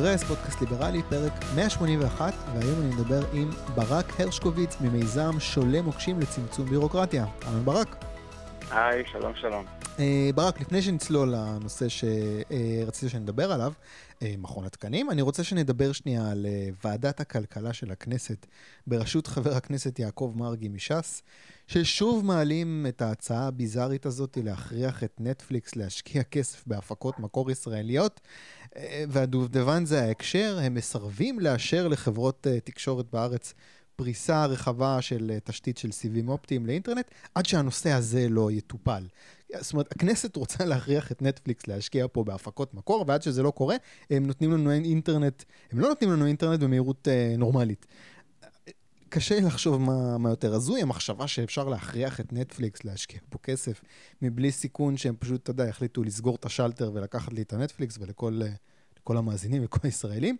קונגרס, פודקאסט ליברלי, פרק 181, והיום אני מדבר עם ברק הרשקוביץ ממיזם שולה מוקשים לצמצום בירוקרטיה. אהלן ברק. היי, שלום שלום. Uh, ברק, לפני שנצלול לנושא שרציתי uh, שנדבר עליו, uh, מכון התקנים, אני רוצה שנדבר שנייה על ועדת הכלכלה של הכנסת, בראשות חבר הכנסת יעקב מרגי מש"ס, ששוב מעלים את ההצעה הביזארית הזאת להכריח את נטפליקס להשקיע כסף בהפקות מקור ישראליות, והדובדבן זה ההקשר, הם מסרבים לאשר לחברות תקשורת בארץ פריסה רחבה של תשתית של סיבים אופטיים לאינטרנט, עד שהנושא הזה לא יטופל. זאת אומרת, הכנסת רוצה להכריח את נטפליקס להשקיע פה בהפקות מקור, ועד שזה לא קורה, הם נותנים לנו אינטרנט, הם לא נותנים לנו אינטרנט במהירות אה, נורמלית. קשה לחשוב מה, מה יותר הזוי, המחשבה שאפשר להכריח את נטפליקס להשקיע פה כסף מבלי סיכון שהם פשוט, אתה יודע, החליטו לסגור את השלטר ולקחת לי את הנטפליקס ולכל אה, המאזינים וכל הישראלים.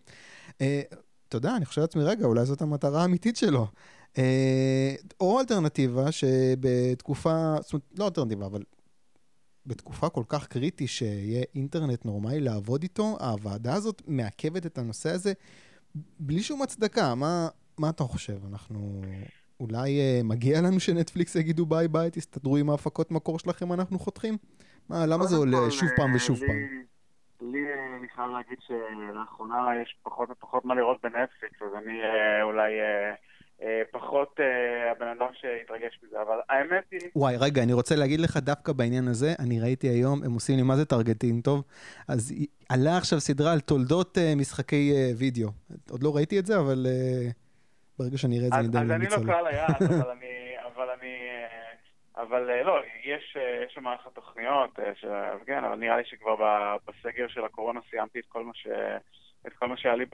אתה יודע, אני חושב לעצמי, רגע, אולי זאת המטרה האמיתית שלו. אה, או אלטרנטיבה שבתקופה, זאת אומרת, לא אלטרנטיבה, אבל בתקופה כל כך קריטי שיהיה אינטרנט נורמלי לעבוד איתו, הוועדה הזאת מעכבת את הנושא הזה בלי שום הצדקה. מה, מה אתה חושב? אנחנו... אולי uh, מגיע לנו שנטפליקס יגידו bye bye, תסתדרו עם ההפקות מקור שלכם, אנחנו חותכים? מה, למה זה עולה שוב פעם ושוב לי, פעם? לי, אני חייב להגיד שלאחרונה יש פחות ופחות מה לראות בנטפליקס, אז אני uh, אולי... אה, פחות אה, הבן אדם שהתרגש מזה, אבל האמת היא... וואי, רגע, אני רוצה להגיד לך דווקא בעניין הזה, אני ראיתי היום, הם עושים לי מה זה targeting טוב, אז עלה עכשיו סדרה על תולדות אה, משחקי וידאו. עוד לא ראיתי את זה, אבל ברגע שאני אראה את זה אני יודע. אז אני לא קהל היעד, אבל אני... אבל אני... אבל לא, יש שם מערכת תוכניות, כן, אבל נראה לי שכבר בסגר של הקורונה סיימתי את כל מה ש... את כל מה שהיה לי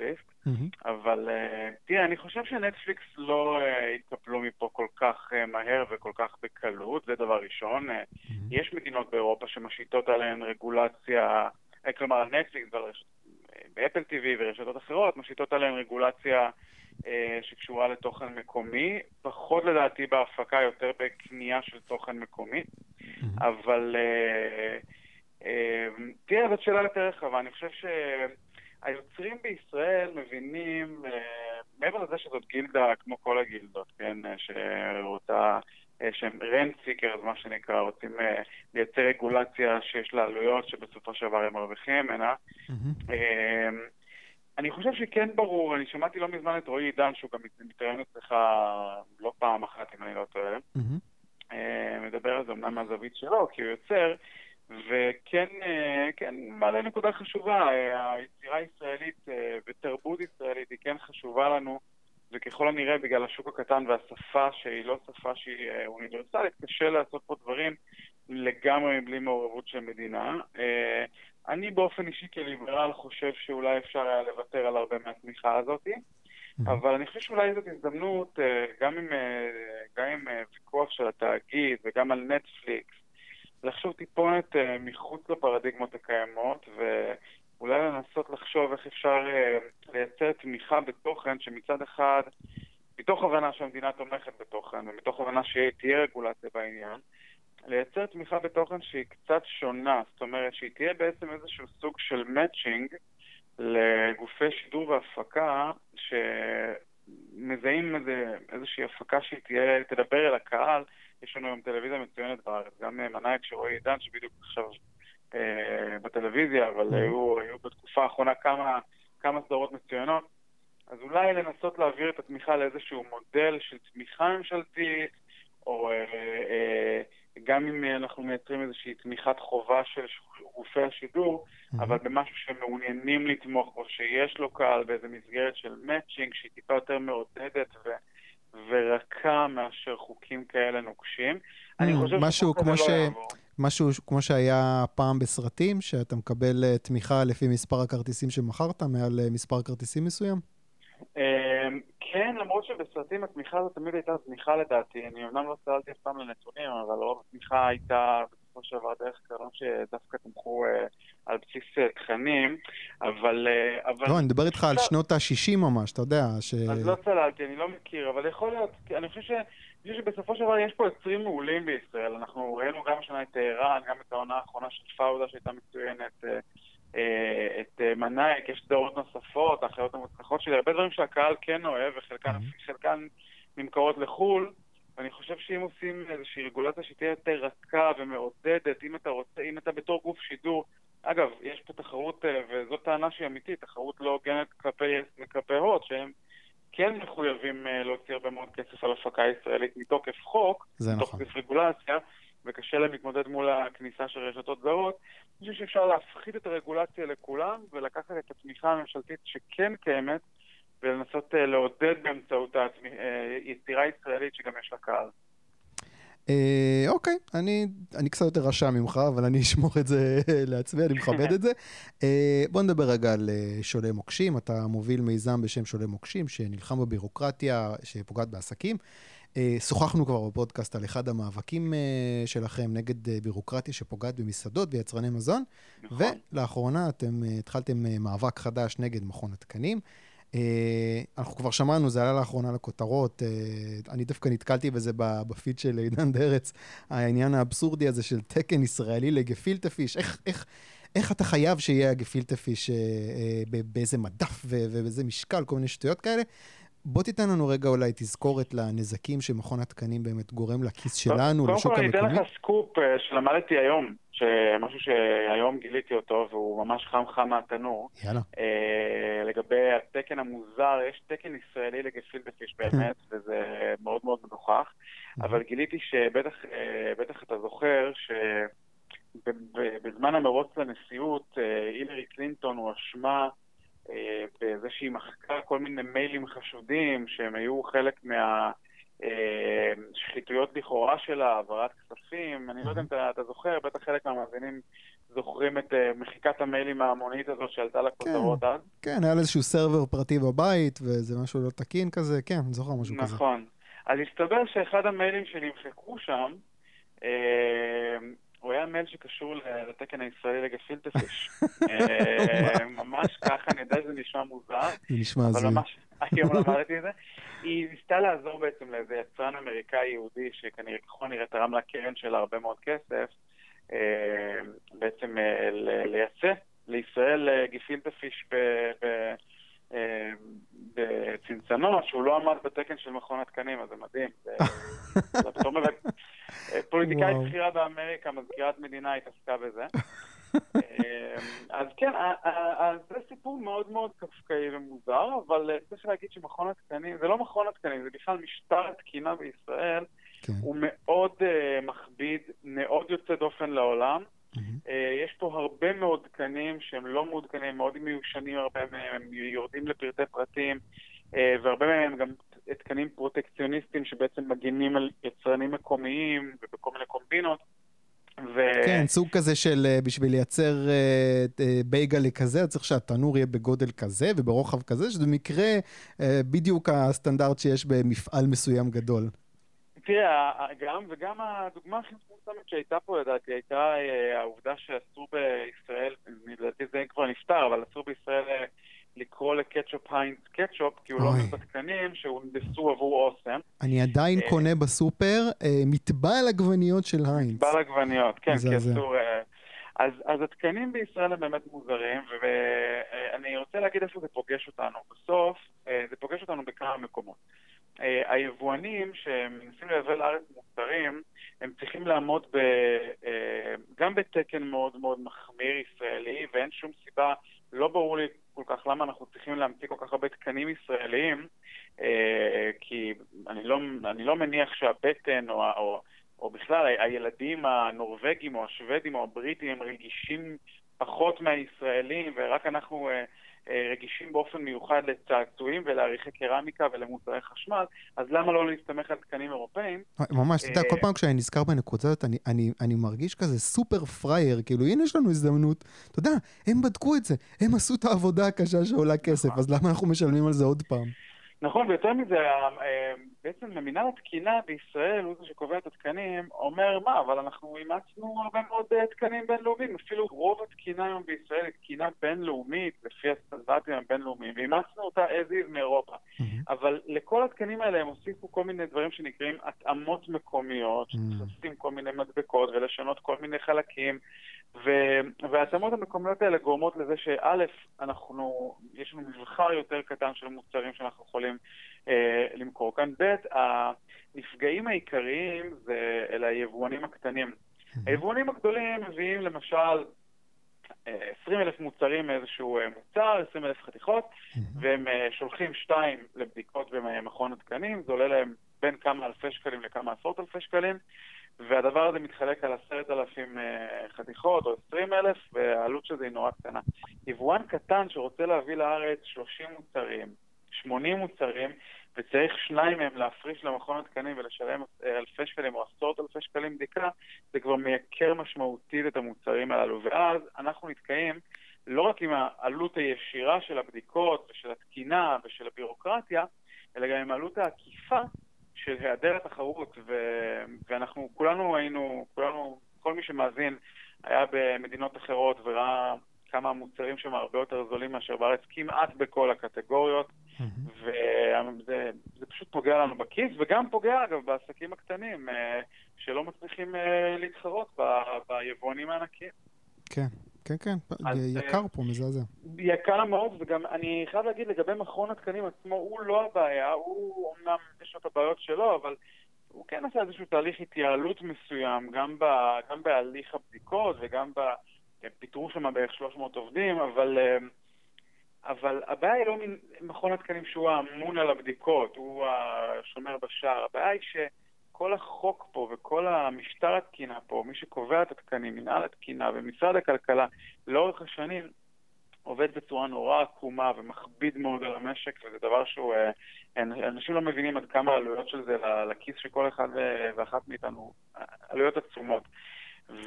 ליסט, mm-hmm. אבל uh, תראה, אני חושב שנטפליקס לא uh, יתקפלו מפה כל כך uh, מהר וכל כך בקלות, זה דבר ראשון. Mm-hmm. יש מדינות באירופה שמשיתות עליהן רגולציה, כלומר על נטפליקס ועל רשת, באפל TV ורשתות אחרות, משיתות עליהן רגולציה שקשורה לתוכן מקומי, פחות לדעתי בהפקה, יותר בקנייה של תוכן מקומי, mm-hmm. אבל... תראה, זאת שאלה יותר רחבה, אני חושב ש... היוצרים בישראל מבינים, אה, מעבר לזה שזאת גילדה כמו כל הגילדות, כן, אה, שרוצה, אה, שהם רנט סיקר, מה שנקרא, רוצים לייצר רגולציה שיש לה עלויות שבסופו של דבר הם מרוויחים ממנה. Mm-hmm. אני חושב שכן ברור, אני שמעתי לא מזמן את רועי עידן, שהוא גם מתראיין אצלך לא פעם אחת, אם אני לא טועה. Mm-hmm. מדבר על זה אמנם מהזווית שלו, כי הוא יוצר. וכן אה, כן, מעלה נקודה חשובה, אה, היצירה הישראלית אה, ותרבות ישראלית היא כן חשובה לנו, וככל הנראה בגלל השוק הקטן והשפה שהיא לא שפה שהיא אוניברסלית, קשה לעשות פה דברים לגמרי בלי מעורבות של מדינה. אני באופן אישי כליברל חושב שאולי אפשר היה לוותר על הרבה מהתמיכה הזאת. אבל אני חושב שאולי זאת הזדמנות, גם עם, גם עם ויכוח של התאגיד וגם על נטפליקס, לחשוב טיפונת אה, מחוץ לפרדיגמות הקיימות, ואולי לנסות לחשוב איך אפשר אה, לייצר תמיכה בתוכן שמצד אחד, מתוך הבנה שהמדינה תומכת בתוכן, ומתוך הבנה שתהיה רגולציה בעניין, לייצר תמיכה בתוכן שהיא קצת שונה, זאת אומרת שהיא תהיה בעצם איזשהו סוג של מאצ'ינג לגופי שידור והפקה שמזהים איזה, איזושהי הפקה שהיא תהיה, תדבר אל הקהל, יש לנו היום טלוויזיה מצוינת בארץ, גם אה, מנאייק שרועי עידן, שבדיוק עכשיו אה, בטלוויזיה, אבל mm-hmm. היו, היו בתקופה האחרונה כמה, כמה סדרות מצוינות. אז אולי לנסות להעביר את התמיכה לאיזשהו מודל של תמיכה ממשלתית, או אה, אה, גם אם אנחנו מייצרים איזושהי תמיכת חובה של גופי השידור, mm-hmm. אבל במשהו שמעוניינים לתמוך בו, שיש לו קהל באיזה מסגרת של מאצ'ינג שהיא טיפה יותר מעודדת ו... ורכה מאשר חוקים כאלה נוקשים. אני mm, חושב משהו כמו לא ש... משהו כמו שהיה פעם בסרטים, שאתה מקבל אה, תמיכה לפי מספר הכרטיסים שמכרת מעל אה, מספר כרטיסים מסוים? אמ, כן, למרות שבסרטים התמיכה הזאת תמיד הייתה זניחה לדעתי. אני אמנם לא צללתי אף פעם לנתונים, אבל רוב התמיכה הייתה בסופו של דבר דרך קרנות שדווקא תמכו אה, על בסיס אה, תכנים, אבל... אה, אבל... לא, אני מדבר איתך על שנות ה-60 ממש, אתה יודע, ש... אז לא צללתי, אני לא מכיר, אבל יכול להיות, אני חושב ש... אני חושב שבסופו של דבר יש פה יוצרים מעולים בישראל. אנחנו ראינו גם השנה את טהרן, גם את העונה האחרונה של פאודה שהייתה מצוינת. אה, את אה, מנאייק, יש דעות נוספות, האחיות המוצלחות שלי, הרבה דברים שהקהל כן אוהב, וחלקן. נמכרות לחו"ל. ואני חושב שאם עושים איזושהי רגולציה שתהיה יותר רכה ומעודדת, אם אתה רוצה, אם אתה בתור גוף שידור, אגב, יש פה תחרות, וזו טענה שהיא אמיתית, תחרות לא הוגנת כלפי יס וכלפי הוט, שהם כן מחויבים להוציא הרבה מאוד כסף על הפקה ישראלית מתוקף חוק, מתוקף נכון. רגולציה, וקשה להם להתמודד מול הכניסה של רשתות זרות. אני חושב שאפשר להפחית את הרגולציה לכולם ולקחת את התמיכה הממשלתית שכן קיימת ולנסות אה, לעודד באמצעות היצירה אה, ישראלית שגם יש לה קהל. אה, אוקיי, אני, אני קצת יותר רשע ממך, אבל אני אשמור את זה לעצמי, אני מכבד את זה. אה, בוא נדבר רגע על אה, שולי מוקשים. אתה מוביל מיזם בשם שולי מוקשים, שנלחם בבירוקרטיה שפוגעת בעסקים. אה, שוחחנו כבר בפודקאסט על אחד המאבקים אה, שלכם נגד אה, בירוקרטיה שפוגעת במסעדות ויצרני מזון, נכון. ולאחרונה אתם התחלתם מאבק חדש נגד מכון התקנים. אנחנו כבר שמענו, זה עלה לאחרונה לכותרות, אני דווקא נתקלתי בזה בפיד של עידן דרץ, העניין האבסורדי הזה של תקן ישראלי לגפילטה פיש, איך, איך, איך אתה חייב שיהיה הגפילטה פיש באיזה מדף ובאיזה משקל, כל מיני שטויות כאלה. בוא תיתן לנו רגע אולי תזכורת לנזקים שמכון התקנים באמת גורם לכיס שלנו, לשוק המקומי. קודם כל אני אתן לך סקופ אה, שלמדתי היום, משהו שהיום גיליתי אותו והוא ממש חם חם מהתנור. יאללה. אה, לגבי התקן המוזר, יש תקן ישראלי לגפילדה פיש באמת, וזה מאוד מאוד מגוחך, אבל גיליתי שבטח אה, אתה זוכר שבזמן המרוץ לנשיאות, הילרי קלינטון הואשמה אה, בזה שהיא מחקה כל מיני מיילים חשודים שהם היו חלק מהשחיתויות אה, לכאורה שלה, העברת כספים. אני לא יודע אם אתה, אתה זוכר, בטח חלק מהמאזינים זוכרים את אה, מחיקת המיילים ההמונית הזאת שעלתה לכותרות כן, אז. כן, היה איזשהו סרבר פרטי בבית, וזה משהו לא תקין כזה, כן, אני זוכר משהו נכון. כזה. נכון. אז הסתבר שאחד המיילים שנמחקו שם, הוא היה מייל שקשור לתקן הישראלי לגפילטה פיש. אה, ממש ככה, אני יודע שזה נשמע מוזר. זה נשמע הזוי. היום למדתי את זה. היא ניסתה לעזור בעצם לאיזה יצרן אמריקאי יהודי, שכנראה ככל הנראה תרם לקרן שלה הרבה מאוד כסף, אה, בעצם אה, לייצא לישראל גפילטה פיש בצנצנות, שהוא לא עמד בתקן של מכון התקנים, אז זה מדהים. פוליטיקאית בכירה באמריקה, מזכירת מדינה, התעסקה בזה. אמ, אז כן, זה סיפור מאוד מאוד קפקאי ומוזר, אבל אה, צריך להגיד שמכון התקנים, זה לא מכון התקנים, זה בכלל משטר התקינה בישראל, כן. הוא מאוד uh, מכביד, מאוד יוצא דופן לעולם. Mm-hmm. Uh, יש פה הרבה מאוד תקנים שהם לא מעודכנים, מאוד מיושנים, הרבה מהם יורדים לפרטי פרטים, uh, והרבה מהם גם תקנים פרוטקציוניסטיים שבעצם מגינים על יצרנים מקומיים ובכל מיני קומבינות. ו... כן, סוג כזה של אה, בשביל לייצר uh, בייגלה כזה, צריך שהתנור יהיה בגודל כזה וברוחב כזה, שזה מקרה uh, בדיוק הסטנדרט שיש במפעל מסוים גדול. תראה, גם, וגם הדוגמה הכי מפורסמת שהייתה פה, לדעתי, הייתה העובדה שאסור בישראל, לדעתי זה כבר נפתר, אבל אסור בישראל לקרוא לקטשופ היינס קטשופ, כי הוא לא עומד בתקנים שהונדסו עבור אוסם. אני עדיין אה, קונה בסופר אה, מטבע על עגבניות של היינס. מטבע על עגבניות, כן, כי אסור... אה, אז, אז התקנים בישראל הם באמת מוזרים, ואני רוצה להגיד איפה זה פוגש אותנו. בסוף, זה פוגש אותנו בכמה מקומות. היבואנים שמנסים לייבא לארץ מוצרים, הם צריכים לעמוד ב, גם בתקן מאוד מאוד מחמיר ישראלי, ואין שום סיבה, לא ברור לי כל כך למה אנחנו צריכים להמציא כל כך הרבה תקנים ישראליים, אה, כי אני לא, אני לא מניח שהבטן או, או, או בכלל הילדים הנורבגים או השוודים או הבריטים הם רגישים פחות מהישראלים ורק אנחנו... אה, רגישים באופן מיוחד לצעצועים ולעריכי קרמיקה ולמוצרי חשמל, אז למה לא להסתמך על תקנים אירופאים? אה, ממש, אתה יודע, כל אה, פעם כשאני נזכר בנקודה הזאת, אני, אני, אני מרגיש כזה סופר פרייר, כאילו, הנה יש לנו הזדמנות, אתה יודע, הם בדקו את זה, הם עשו את העבודה הקשה שעולה כסף, נכון. אז למה אנחנו משלמים על זה עוד פעם? נכון, ויותר מזה, אה, בעצם מינהל התקינה בישראל, הוא זה שקובע את התקנים, אומר מה, אבל אנחנו אימצנו הרבה מאוד אה, תקנים בינלאומיים, אפילו רוב התקינה היום בישראל היא תקינה בינלאומית, לפי הסטנדרטים הבינלאומיים, ואימצנו אותה as is מאירופה. Mm-hmm. אבל לכל התקנים האלה הם הוסיפו כל מיני דברים שנקראים התאמות מקומיות, mm-hmm. כל מיני מדבקות ולשנות כל מיני חלקים. וההתאמות המקומיות האלה גורמות לזה שא', אנחנו, יש לנו מבחר יותר קטן של מוצרים שאנחנו יכולים למכור כאן, ב', הנפגעים העיקריים זה אלה היבואנים הקטנים. היבואנים הגדולים מביאים למשל 20 אלף מוצרים מאיזשהו אה, מוצר, 20 אלף חתיכות, והם אה, שולחים שתיים לבדיקות במכון התקנים, זה עולה להם בין כמה אלפי שקלים לכמה עשרות אלפי שקלים, והדבר הזה מתחלק על עשרת אלפים אה, חתיכות או עשרים אלף, והעלות של זה היא נורא קטנה. יבואן קטן שרוצה להביא לארץ 30 מוצרים, 80 מוצרים, וצריך שניים מהם להפריש למכון התקנים ולשלם אלפי שקלים או עשרות אלפי שקלים בדיקה, זה כבר מייקר משמעותית את המוצרים הללו. ואז אנחנו נתקעים לא רק עם העלות הישירה של הבדיקות ושל התקינה ושל הבירוקרטיה, אלא גם עם העלות העקיפה של היעדר התחרות, ו- ואנחנו כולנו היינו, כולנו, כל מי שמאזין היה במדינות אחרות וראה כמה המוצרים שם הרבה יותר זולים מאשר בארץ, כמעט בכל הקטגוריות, וזה פשוט פוגע לנו בכיס, וגם פוגע, אגב, בעסקים הקטנים, אה, שלא מצליחים אה, להתחרות ביבואנים הענקיים. כן. כן, כן, יקר פה, מזעזע. יקר מאוד, וגם אני חייב להגיד לגבי מכון התקנים עצמו, הוא לא הבעיה, הוא אמנם יש לו את הבעיות שלו, אבל הוא כן עשה איזשהו תהליך התייעלות מסוים, גם, ב, גם בהליך הבדיקות וגם ב... פיטרו שם בערך 300 עובדים, אבל, אבל הבעיה היא לא מכון התקנים שהוא האמון על הבדיקות, הוא השומר בשער, הבעיה היא ש... כל החוק פה וכל המשטר התקינה פה, מי שקובע את התקנים, מנהל התקינה ומשרד הכלכלה, לאורך השנים עובד בצורה נורא עקומה ומכביד מאוד על המשק, וזה דבר שהוא... אה, אנשים לא מבינים עד כמה העלויות של זה לכיס של כל אחד ואחת מאיתנו, עלויות עצומות.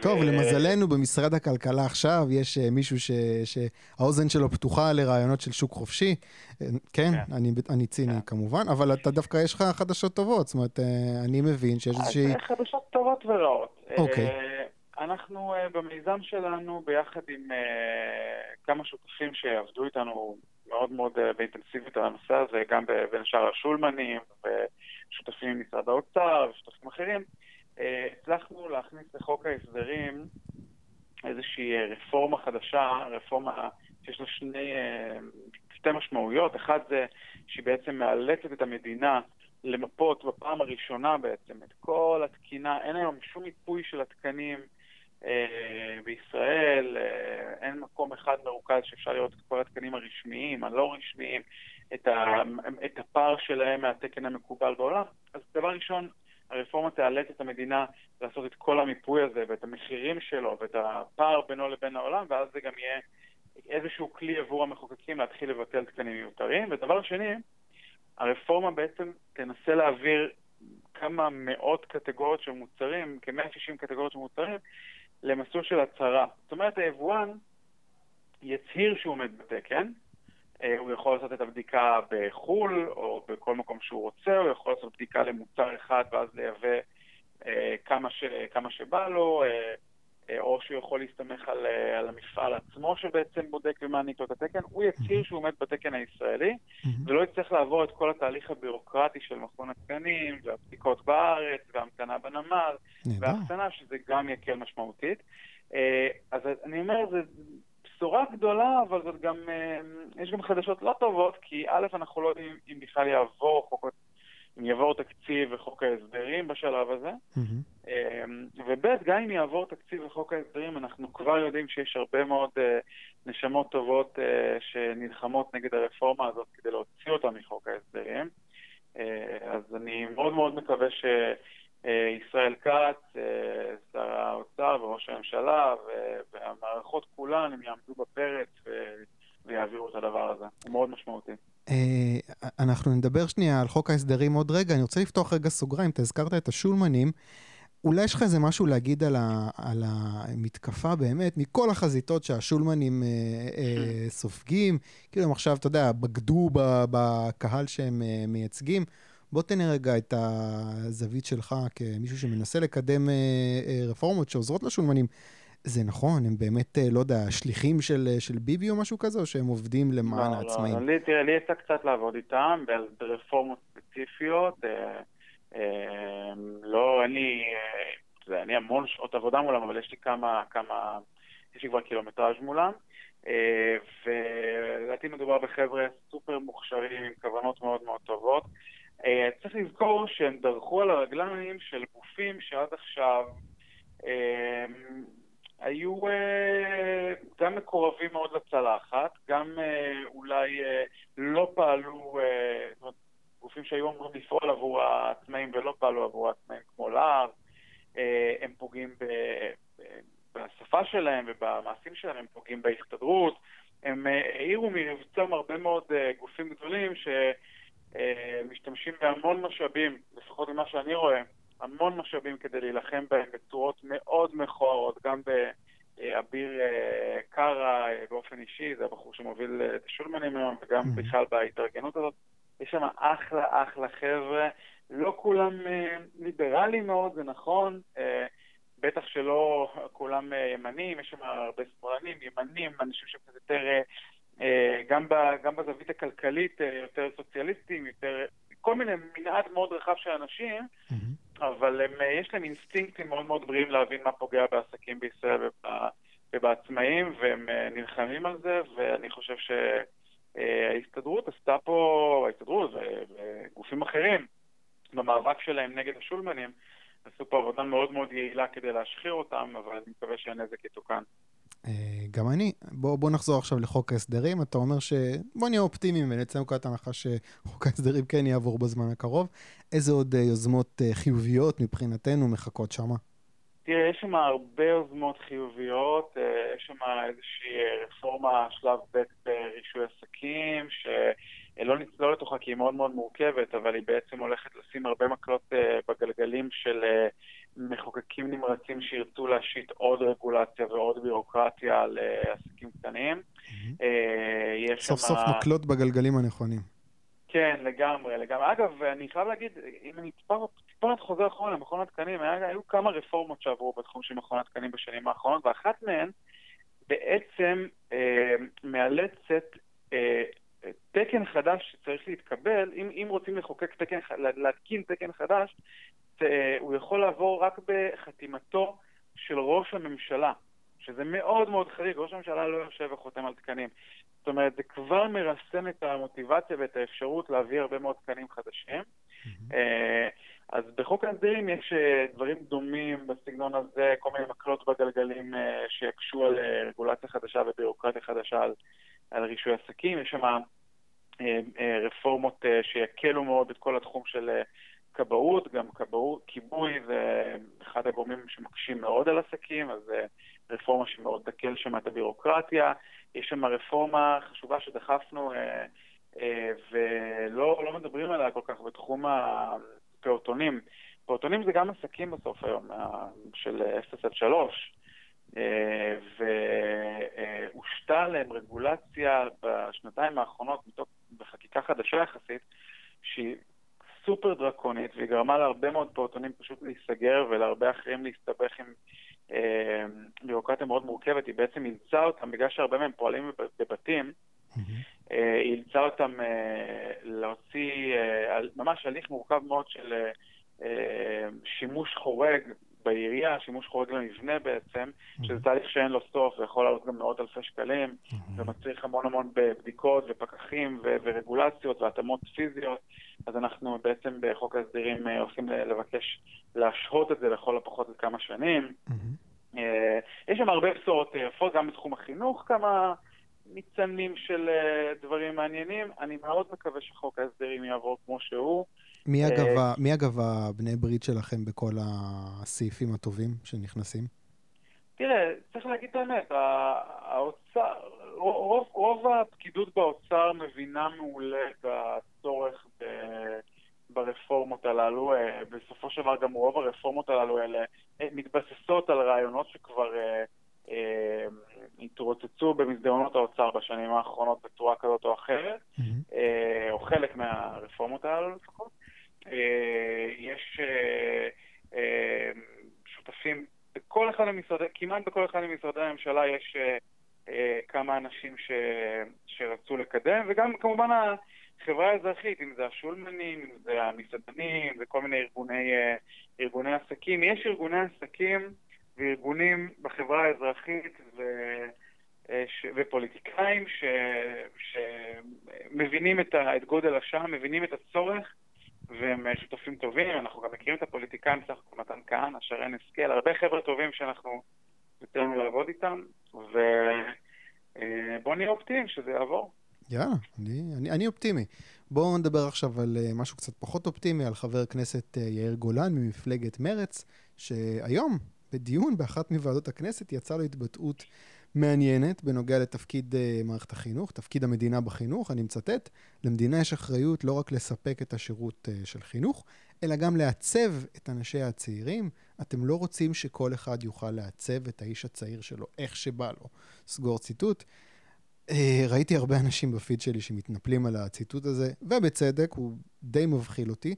טוב, ו... למזלנו במשרד הכלכלה עכשיו יש אה, מישהו ש... שהאוזן שלו פתוחה לרעיונות של שוק חופשי. אה, כן, כן. אני, אני ציני כן. כמובן, אבל אתה דווקא יש לך חדשות טובות, זאת אומרת, אה, אני מבין שיש איזושהי... חדשות טובות ורעות. אוקיי. אנחנו במיזם שלנו, ביחד עם כמה שותפים שעבדו איתנו מאוד מאוד באינטנסיבית על הנושא הזה, גם בין שאר השולמנים, ושותפים ממשרד האוצר ושותפים אחרים, הצלחנו להכניס לחוק ההסדרים איזושהי רפורמה חדשה, רפורמה שיש לה שני, שתי משמעויות. אחד זה שהיא בעצם מאלצת את המדינה למפות בפעם הראשונה בעצם את כל התקינה, אין היום שום מיפוי של התקנים אה, בישראל, אה, אין מקום אחד מרוכז שאפשר לראות את כל התקנים הרשמיים, הלא רשמיים, את, ה, את הפער שלהם מהתקן המקובל בעולם. אז דבר ראשון, הרפורמה תאלץ את המדינה לעשות את כל המיפוי הזה ואת המחירים שלו ואת הפער בינו לבין העולם, ואז זה גם יהיה איזשהו כלי עבור המחוקקים להתחיל לבטל תקנים מיותרים. ודבר שני, הרפורמה בעצם תנסה להעביר כמה מאות קטגוריות של מוצרים, כ-160 קטגוריות של מוצרים, למסלול של הצהרה. זאת אומרת, היבואן יצהיר שהוא עומד בתקן, הוא יכול לעשות את הבדיקה בחו"ל, או בכל מקום שהוא רוצה, הוא יכול לעשות בדיקה למוצר אחד ואז לייבא אה, כמה, ש, כמה שבא לו, אה, או שהוא יכול להסתמך על, על המפעל עצמו שבעצם בודק ומעניק לו את התקן, הוא יצהיר שהוא עומד בתקן הישראלי, ולא יצטרך לעבור את כל התהליך הבירוקרטי של מכון התקנים, והבדיקות בארץ, וההמתנה בנמל, וההחצנה, שזה גם יקל משמעותית. אז אני אומר, זה בשורה גדולה, אבל זאת גם, אה, יש גם חדשות לא טובות, כי א', אנחנו לא יודעים אם בכלל יעבור חוק, אם יעבור תקציב וחוק ההסדרים בשלב הזה, mm-hmm. וב', גם אם יעבור תקציב וחוק ההסדרים, אנחנו כבר יודעים שיש הרבה מאוד אה, נשמות טובות שנלחמות נגד הרפורמה הזאת כדי להוציא אותה מחוק ההסדרים. אז אני מאוד מאוד מקווה ש... ישראל כץ, שר האוצר וראש הממשלה והמערכות כולן, הם יעמדו בפרץ ויעבירו את הדבר הזה. הוא מאוד משמעותי. אנחנו נדבר שנייה על חוק ההסדרים עוד רגע. אני רוצה לפתוח רגע סוגריים. אתה הזכרת את השולמנים. אולי יש לך איזה משהו להגיד על, ה, על המתקפה באמת, מכל החזיתות שהשולמנים אה, אה, סופגים, כאילו הם עכשיו, אתה יודע, בגדו בקהל שהם אה, מייצגים. בוא תן רגע את הזווית שלך כמישהו שמנסה לקדם אה, אה, רפורמות שעוזרות לשולמנים. זה נכון, הם באמת, אה, לא יודע, שליחים של, של ביבי או משהו כזה, או שהם עובדים למען לא, העצמאים? לא, לא, תראה, לי יצא קצת לעבוד איתם ברפורמות ספציפיות. אה, אה, לא, אני, אה, אני המון שעות עבודה מולם, אבל יש לי כמה, כמה יש לי כבר קילומטראז' מולם. ולדעתי מדובר בחבר'ה סופר מוכשרים עם כוונות מאוד מאוד טובות. צריך לזכור שהם דרכו על הרגליים של גופים שעד עכשיו היו גם מקורבים מאוד לצלחת, גם אולי לא פעלו, זאת אומרת, גופים שהיו אמורים לפעול עבור העצמאים ולא פעלו עבור העצמאים כמו להב, הם פוגעים ב... בשפה שלהם ובמעשים שלהם, הם פוגעים בהסתדרות. הם העירו מרבצם הרבה מאוד גופים גדולים שמשתמשים בהמון משאבים, לפחות ממה שאני רואה, המון משאבים כדי להילחם בהם בצורות מאוד מכוערות, גם באביר קארה באופן אישי, זה הבחור שמוביל את השולמנים היום, וגם בכלל בהתארגנות הזאת. יש שם אחלה אחלה חבר'ה, לא כולם ליברליים מאוד, זה נכון, בטח שלא כולם ימנים, יש שם הרבה שמאלנים, ימנים, אנשים שקצת יותר, גם, גם בזווית הכלכלית, יותר סוציאליסטים, יותר, כל מיני מנעד מאוד רחב של אנשים, mm-hmm. אבל הם, יש להם אינסטינקטים מאוד מאוד בריאים להבין מה פוגע בעסקים בישראל ובעצמאים, והם נלחמים על זה, ואני חושב שההסתדרות עשתה פה, ההסתדרות וגופים אחרים, במאבק שלהם נגד השולמנים, עשו פה עבודה מאוד מאוד יעילה כדי להשחיר אותם, אבל אני מקווה שהנזק יתוקן. גם אני. בוא, בוא נחזור עכשיו לחוק ההסדרים. אתה אומר ש... בוא נהיה אופטימיים ונצא מנקודת הנחה שחוק ההסדרים כן יעבור בזמן הקרוב. איזה עוד יוזמות חיוביות מבחינתנו מחכות שמה? תראה, יש שם הרבה יוזמות חיוביות. יש שם איזושהי רפורמה שלב ב' ברישוי עסקים, ש... לא נצלול לתוכה כי היא מאוד מאוד מורכבת, אבל היא בעצם הולכת לשים הרבה מקלות בגלגלים של מחוקקים נמרצים שירצו להשית עוד רגולציה ועוד בירוקרטיה על uh, עסקים קטנים. Mm-hmm. סוף שמה... סוף מקלות בגלגלים הנכונים. כן, לגמרי, לגמרי. אגב, אני חייב להגיד, אם אני טיפה חוזר אחרונה למכון התקנים, היו כמה רפורמות שעברו בתחום של מכון התקנים בשנים האחרונות, ואחת מהן בעצם אה, מאלצת אה, תקן חדש שצריך להתקבל, אם, אם רוצים לחוקק תקן, להתקין תקן חדש, הוא יכול לעבור רק בחתימתו של ראש הממשלה, שזה מאוד מאוד חריג, ראש הממשלה לא יושב וחותם על תקנים. זאת אומרת, זה כבר מרסן את המוטיבציה ואת האפשרות להביא הרבה מאוד תקנים חדשים. Mm-hmm. אז בחוק ההסדרים יש דברים דומים בסגנון הזה, כל מיני מקלות בגלגלים שיקשו על רגולציה חדשה וביורוקרטיה חדשה על, על רישוי עסקים. יש שם רפורמות שיקלו מאוד את כל התחום של כבאות, גם כבאות, כיבוי זה אחד הגורמים שמקשים מאוד על עסקים, אז רפורמה שמאוד תקל שם את הבירוקרטיה. יש שם רפורמה חשובה שדחפנו ולא לא מדברים עליה כל כך בתחום הפעוטונים. פעוטונים זה גם עסקים בסוף היום, של 0 עד 3. והושתה עליהם רגולציה בשנתיים האחרונות, בחקיקה חדשה יחסית, שהיא סופר דרקונית, והיא גרמה להרבה מאוד פעוטונים פשוט להיסגר ולהרבה אחרים להסתבך עם אה, ביורוקרטיה מאוד מורכבת. היא בעצם אילצה אותם, בגלל שהרבה מהם פועלים בבתים, אה, היא אילצה אותם אה, להוציא אה, ממש הליך מורכב מאוד של אה, אה שימוש חורג בעירייה, שימוש חורג למבנה בעצם, mm-hmm. שזה תהליך שאין לו סוף ויכול לעלות גם מאות אלפי שקלים, mm-hmm. ומצריך המון המון בדיקות ופקחים ו- ורגולציות והתאמות פיזיות, אז אנחנו בעצם בחוק ההסדרים הולכים לבקש להשהות את זה לכל הפחות לכמה שנים. Mm-hmm. יש שם הרבה בשורות יפות, גם בתחום החינוך כמה ניצנים של דברים מעניינים. אני מאוד מקווה שחוק ההסדרים יעבור כמו שהוא. מי אגב, אה, מי אגב הבני ברית שלכם בכל הסעיפים הטובים שנכנסים? תראה, צריך להגיד את האמת, האוצר, רוב, רוב הפקידות באוצר מבינה מעולה את הצורך ב, ברפורמות הללו. אה, בסופו של דבר גם רוב הרפורמות הללו האלה אה, מתבססות על רעיונות שכבר התרוצצו במסדרונות האוצר בשנים האחרונות בצורה כזאת או אחרת, mm-hmm. או חלק מהרפורמות הללו לפחות. אה, יש אה, אה, שותפים בכל אחד ממשרדי, כמעט בכל אחד ממשרדי הממשלה יש כמה אנשים ש, שרצו לקדם, וגם כמובן החברה האזרחית, אם זה השולמנים, אם זה המסעדנים, וכל מיני ארגוני, ארגוני עסקים. יש ארגוני עסקים וארגונים בחברה האזרחית ו... ש... ופוליטיקאים ש... שמבינים את. את גודל השעה, מבינים את הצורך והם שותפים טובים, אנחנו גם מכירים את הפוליטיקאים, בסך הכל מתן כהנא, שרן השכל, הרבה חבר'ה טובים שאנחנו יוצא לנו לעבוד איתם, ובואו נהיה אופטימיים שזה יעבור. יאללה, אני, אני, אני אופטימי. בואו נדבר עכשיו על uh, משהו קצת פחות אופטימי, על חבר הכנסת יאיר גולן ממפלגת מרץ, שהיום, בדיון באחת מוועדות הכנסת, יצאה לו התבטאות מעניינת בנוגע לתפקיד uh, מערכת החינוך, תפקיד המדינה בחינוך, אני מצטט, למדינה יש אחריות לא רק לספק את השירות uh, של חינוך, אלא גם לעצב את אנשיה הצעירים. אתם לא רוצים שכל אחד יוכל לעצב את האיש הצעיר שלו איך שבא לו. סגור ציטוט. Uh, ראיתי הרבה אנשים בפיד שלי שמתנפלים על הציטוט הזה, ובצדק, הוא די מבחיל אותי.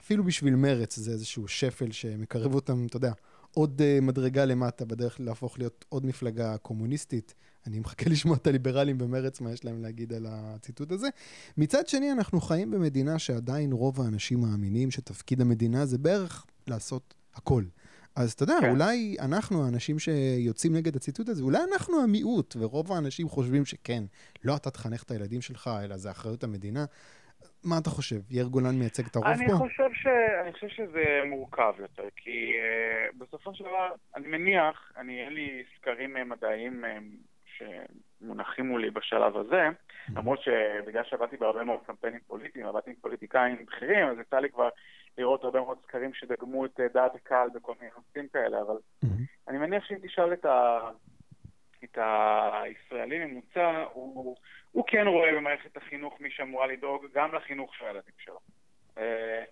אפילו בשביל מרץ זה איזשהו שפל שמקרב אותם, אתה יודע, עוד uh, מדרגה למטה בדרך להפוך להיות עוד מפלגה קומוניסטית. אני מחכה לשמוע את הליברלים במרץ, מה יש להם להגיד על הציטוט הזה. מצד שני, אנחנו חיים במדינה שעדיין רוב האנשים מאמינים שתפקיד המדינה זה בערך לעשות הכל. אז אתה יודע, כן. אולי אנחנו, האנשים שיוצאים נגד הציטוט הזה, אולי אנחנו המיעוט, ורוב האנשים חושבים שכן, לא אתה תחנך את הילדים שלך, אלא זה אחריות המדינה. מה אתה חושב? יאיר גולן מייצג את הרוב אני פה? חושב ש... אני חושב שזה מורכב יותר, כי uh, בסופו של דבר, אני מניח, אני, אין לי סקרים מדעיים uh, שמונחים מולי בשלב הזה, mm-hmm. למרות שבגלל שעבדתי בהרבה מאוד קמפיינים פוליטיים, עבדתי עם פוליטיקאים בכירים, אז יצא לי כבר לראות הרבה מאוד סקרים שדגמו את אה, דעת הקהל בכל מיני נושאים כאלה, אבל mm-hmm. אני מניח שאם תשאל את, ה... את הישראלי ממוצע, הוא, הוא כן רואה במערכת החינוך מי שאמורה לדאוג גם לחינוך של הילדים שלו. אה,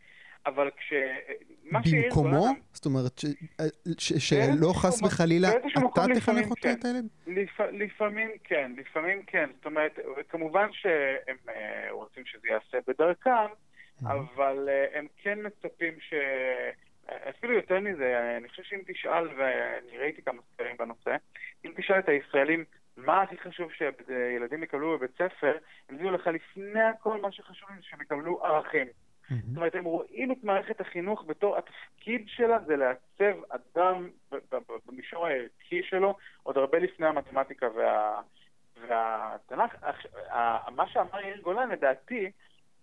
אבל כש... במקומו? זאת אומרת, שלא חס וחלילה אתה תחנך אותו את הילד? לפעמים כן, לפעמים כן. זאת אומרת, כמובן שהם אה, רוצים שזה ייעשה בדרכם, mm-hmm. אבל אה, הם כן מצפים ש... אפילו יותר מזה, אני חושב שאם תשאל, ואני ראיתי כמה סקרים בנושא, אם תשאל את הישראלים מה הכי חשוב שילדים יקבלו בבית ספר, הם יגידו לך לפני הכל מה שחשוב להם שהם יקבלו ערכים. זאת אומרת, הם רואים את מערכת החינוך בתור התפקיד שלה זה לעצב אדם במישור הערכי שלו, עוד הרבה לפני המתמטיקה וה... והתנ"ך. מה שאמר יאיר גולן, לדעתי,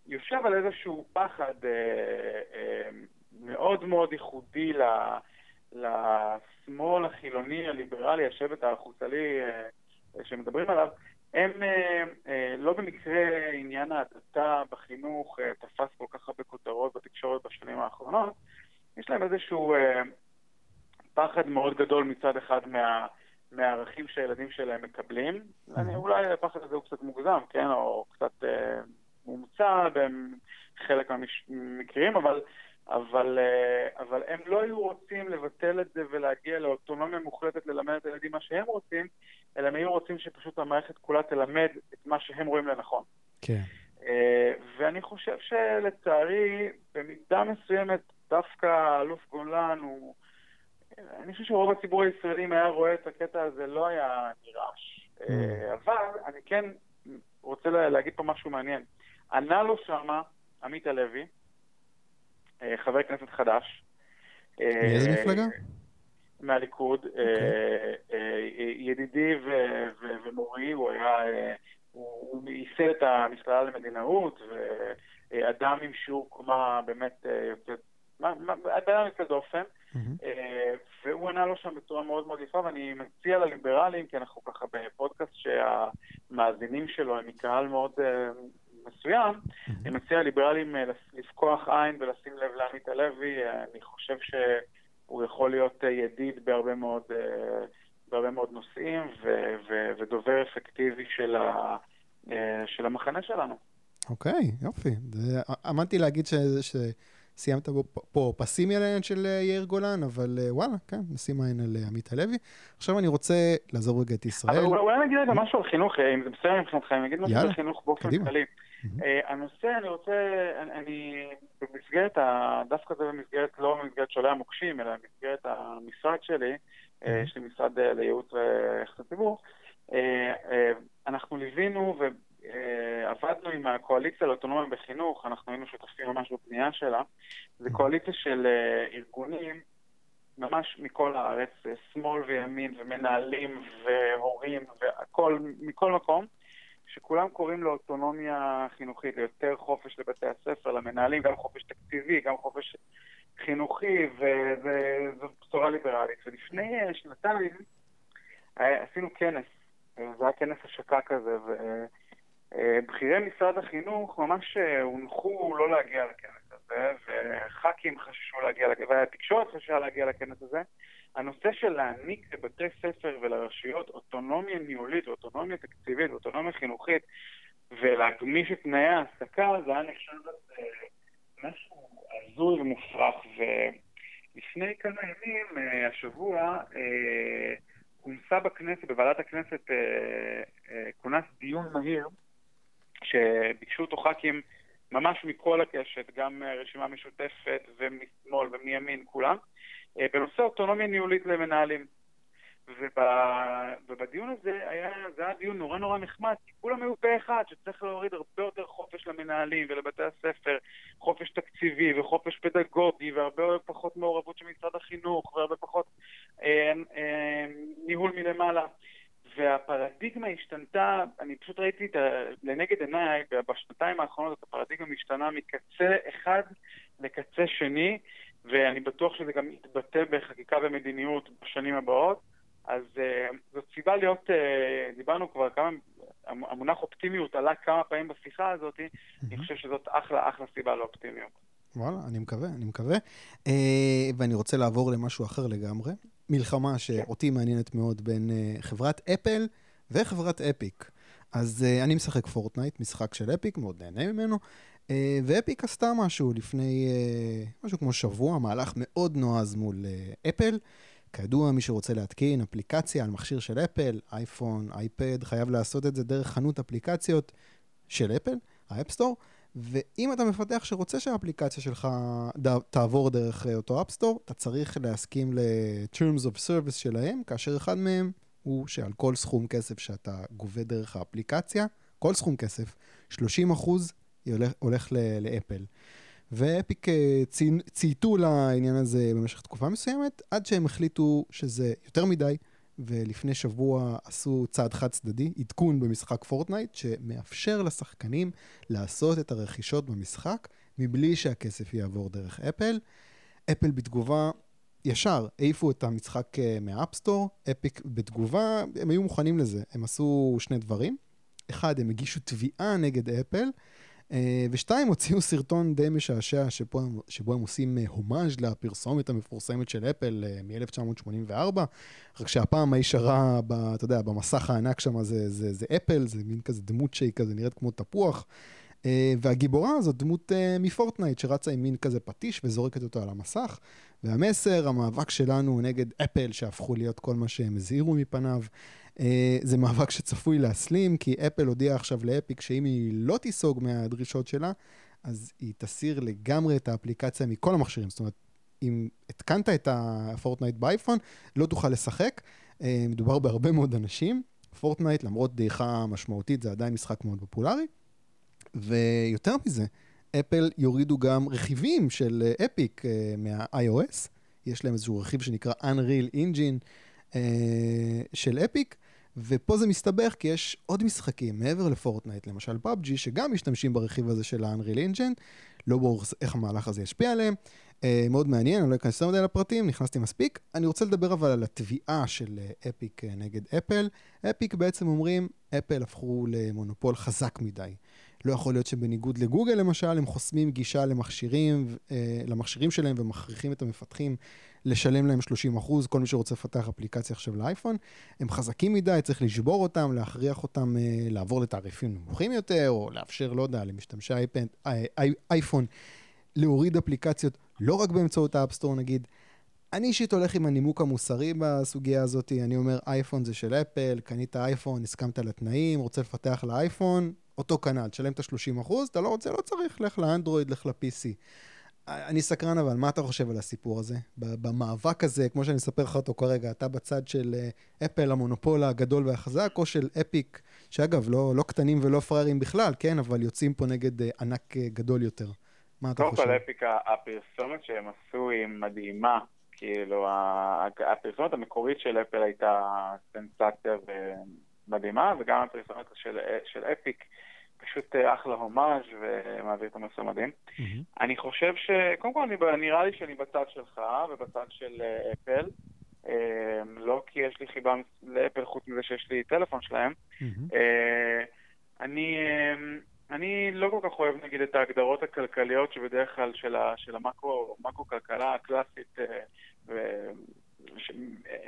יושב על איזשהו פחד אה, אה, מאוד מאוד ייחודי לשמאל החילוני, הליברלי, השבט החוצלי אה, שמדברים עליו, הם אה, אה, לא במקרה עניין ההדתה בחינוך תפס כל כך הרבה כותרות בתקשורת בשנים האחרונות, יש להם איזשהו פחד מאוד גדול מצד אחד מה, מהערכים שהילדים שלהם מקבלים. אני, אולי הפחד הזה הוא קצת מוגזם, כן, או קצת אה, מומצא בחלק מהמקרים, אבל אבל, אה, אבל הם לא היו רוצים לבטל את זה ולהגיע לאוטונומיה מוחלטת ללמד את הילדים מה שהם רוצים, אלא הם היו רוצים שפשוט המערכת כולה תלמד את מה שהם רואים לנכון. כן. אה, ואני חושב שלצערי, במידה מסוימת, דווקא האלוף גולן הוא... אני חושב שרוב הציבור הישראלי, אם היה רואה את הקטע הזה, לא היה נרעש. Mm. אבל אני כן רוצה להגיד פה משהו מעניין. ענה לו שמה עמית הלוי, אה, חבר כנסת חדש. מאיזה אה, מפלגה? מהליכוד. Okay. אוקיי. ידידי ומורי, הוא היה, הוא ייסד את המכללה למדינאות, ואדם עם שיעור קומה באמת יוצא, אדם יוצא דופן. Mm-hmm. והוא ענה לו שם בצורה מאוד מאוד יפה, ואני מציע לליברלים, כי אנחנו ככה בפודקאסט שהמאזינים שלו הם מקהל מאוד מסוים, אני מציע לליברלים אה, לפקוח עין ולשים לב לעמית הלוי, אה, אני חושב שהוא יכול להיות אה, ידיד בהרבה מאוד, בהרבה מאוד נושאים ו- ו- ודובר אפקטיבי של, ה- של המחנה שלנו. אוקיי, okay, יופי. עמדתי להגיד ש... ש... סיימת פה פסימי על העניין של יאיר גולן, אבל וואלה, כן, נשים עין על עמית הלוי. עכשיו אני רוצה לעזוב רגע את ישראל. אבל אולי נגיד רגע משהו על חינוך, אם זה בסדר מבחינתכם, אני אגיד משהו על חינוך באופן כללי. אה, הנושא, אני רוצה, אני במסגרת, דווקא זה במסגרת, לא במסגרת שולי המוקשים, אלא במסגרת המשרד שלי, אה, יש לי משרד אה, לייעוץ ויחסי הציבור, אנחנו ליווינו ועבדנו עם הקואליציה לאוטונומיה בחינוך, אנחנו היינו שותפים ממש בפנייה שלה, זו קואליציה של ארגונים ממש מכל הארץ, שמאל וימין ומנהלים והורים והכל, מכל מקום, שכולם קוראים לאוטונומיה חינוכית, ליותר חופש לבתי הספר, למנהלים, גם חופש תקציבי, גם חופש חינוכי, וזו בשורה ליברלית. ולפני שנתיים עשינו כנס, זה היה כנס השקה כזה, ובכירי משרד החינוך ממש הונחו לא להגיע לכנס הזה, וח"כים חששו להגיע, והתקשורת חששה להגיע לכנס הזה. הנושא של להעניק לבתי ספר ולרשויות אוטונומיה ניהולית, אוטונומיה תקציבית, אוטונומיה חינוכית, ולהגמיש את תנאי ההעסקה, זה היה נחשב משהו הזוי ומופרך. ולפני כמה ימים, אה, השבוע, אה, כונסה בכנסת, בוועדת הכנסת, אה, כונס דיון מהיר, שביקשו אותו ח"כים ממש מכל הקשת, גם רשימה משותפת ומשמאל ומימין, כולם, בנושא אוטונומיה ניהולית למנהלים. ובדיון הזה היה, זה היה דיון נורא נורא נחמד, כי כולם היו פה אחד, שצריך להוריד הרבה יותר חופש למנהלים ולבתי הספר, חופש תקציבי וחופש פדגוגי והרבה פחות מעורבות של משרד החינוך והרבה פחות אה, אה, ניהול מלמעלה. והפרדיגמה השתנתה, אני פשוט ראיתי את ה... לנגד עיניי, בשנתיים האחרונות את הפרדיגמה משתנה מקצה אחד לקצה שני, ואני בטוח שזה גם יתבטא בחקיקה ומדיניות בשנים הבאות. אז uh, זאת סיבה להיות, uh, דיברנו כבר כמה, המונח אופטימיות עלה כמה פעמים בשיחה הזאת, mm-hmm. אני חושב שזאת אחלה, אחלה סיבה לאופטימיות. וואלה, אני מקווה, אני מקווה. Uh, ואני רוצה לעבור למשהו אחר לגמרי. מלחמה שאותי מעניינת מאוד בין uh, חברת אפל וחברת אפיק. אז uh, אני משחק פורטנייט, משחק של אפיק, מאוד נהנה ממנו. Uh, ואפיק עשתה משהו לפני uh, משהו כמו שבוע, מהלך מאוד נועז מול אפל. כידוע, מי שרוצה להתקין אפליקציה על מכשיר של אפל, אייפון, אייפד, חייב לעשות את זה דרך חנות אפליקציות של אפל, ה App Store, ואם אתה מפתח שרוצה שהאפליקציה שלך תעבור דרך אה, אותו App Store, אתה צריך להסכים ל-Terms of Service שלהם, כאשר אחד מהם הוא שעל כל סכום כסף שאתה גובה דרך האפליקציה, כל סכום כסף, 30 אחוז הולך, הולך לאפל. ואפיק אה, צייתו לעניין הזה במשך תקופה מסוימת, עד שהם החליטו שזה יותר מדי, ולפני שבוע עשו צעד חד צדדי, עדכון במשחק פורטנייט, שמאפשר לשחקנים לעשות את הרכישות במשחק, מבלי שהכסף יעבור דרך אפל. אפל בתגובה ישר העיפו את המשחק אה, מה App Store, אפיק בתגובה, הם היו מוכנים לזה, הם עשו שני דברים. אחד, הם הגישו תביעה נגד אפל, ושתיים, הוציאו סרטון די משעשע שבו, שבו הם עושים אה, הומאז' לפרסומת המפורסמת של אפל אה, מ-1984, רק שהפעם האיש הרע, אתה יודע, במסך הענק שם זה, זה, זה אפל, זה מין כזה דמות שהיא כזה נראית כמו תפוח. והגיבורה הזאת דמות מפורטנייט שרצה עם מין כזה פטיש וזורקת אותו על המסך. והמסר, המאבק שלנו נגד אפל, שהפכו להיות כל מה שהם הזהירו מפניו. אה, זה מאבק שצפוי להסלים, כי אפל הודיעה עכשיו לאפיק שאם היא לא תיסוג מהדרישות שלה, אז היא תסיר לגמרי את האפליקציה מכל המכשירים. זאת אומרת, אם התקנת את הפורטנייט באייפון, לא תוכל לשחק. אה, מדובר בהרבה מאוד אנשים. פורטנייט, למרות דעיכה משמעותית, זה עדיין משחק מאוד פופולרי. ויותר מזה, אפל יורידו גם רכיבים של אפיק אה, מה-iOS. יש להם איזשהו רכיב שנקרא Unreal Engine של אפיק, ופה זה מסתבך כי יש עוד משחקים מעבר לפורטנייט, למשל פאבג'י, שגם משתמשים ברכיב הזה של ה-Unreal Engine, לא ברור איך המהלך הזה ישפיע עליהם. אה, מאוד מעניין, אני לא אכנס יותר מדי לפרטים, נכנסתי מספיק. אני רוצה לדבר אבל על התביעה של אפיק אה, אה, נגד אפל. אפיק בעצם אומרים, אפל הפכו למונופול חזק מדי. לא יכול להיות שבניגוד לגוגל למשל, הם חוסמים גישה למכשירים, אה, למכשירים שלהם ומכריחים את המפתחים לשלם להם 30 אחוז, כל מי שרוצה לפתח אפליקציה עכשיו לאייפון, הם חזקים מדי, צריך לשבור אותם, להכריח אותם אה, לעבור לתעריפים נמוכים יותר, או לאפשר, לא יודע, למשתמשי אייפן, אי, אי, אייפון להוריד אפליקציות לא רק באמצעות ה-App Store נגיד. אני אישית הולך עם הנימוק המוסרי בסוגיה הזאת, אני אומר אייפון זה של אפל, קנית אייפון, הסכמת לתנאים, רוצה לפתח לאייפון, אותו כנ"ל, תשלם את ה-30 אחוז, אתה לא רוצה, לא צריך, לך לאנדרואיד, לך ל-PC. אני סקרן אבל, מה אתה חושב על הסיפור הזה? במאבק הזה, כמו שאני אספר לך אותו כרגע, אתה בצד של אה, אפל, המונופול הגדול והחזק, או של אפיק, שאגב, לא, לא קטנים ולא פראיירים בכלל, כן, אבל יוצאים פה נגד אה, ענק אה, גדול יותר. מה אתה חושב? קודם כל, אפיק, הפרסומת שהם עשו היא מדהימה, כאילו, הפרסומת המקורית של אפל הייתה סנסציה מדהימה, וגם הפרסומת של, של אפיק פשוט אחלה הומאז' ומעביר את המסר מדהים. Mm-hmm. אני חושב ש... קודם כל, אני, נראה לי שאני בצד שלך ובצד של אפל. לא כי יש לי חיבה לאפל חוץ מזה שיש לי טלפון שלהם. Mm-hmm. אני... אני לא כל כך אוהב נגיד את ההגדרות הכלכליות שבדרך כלל של, ה, של המקרו-כלכלה הקלאסית, אה,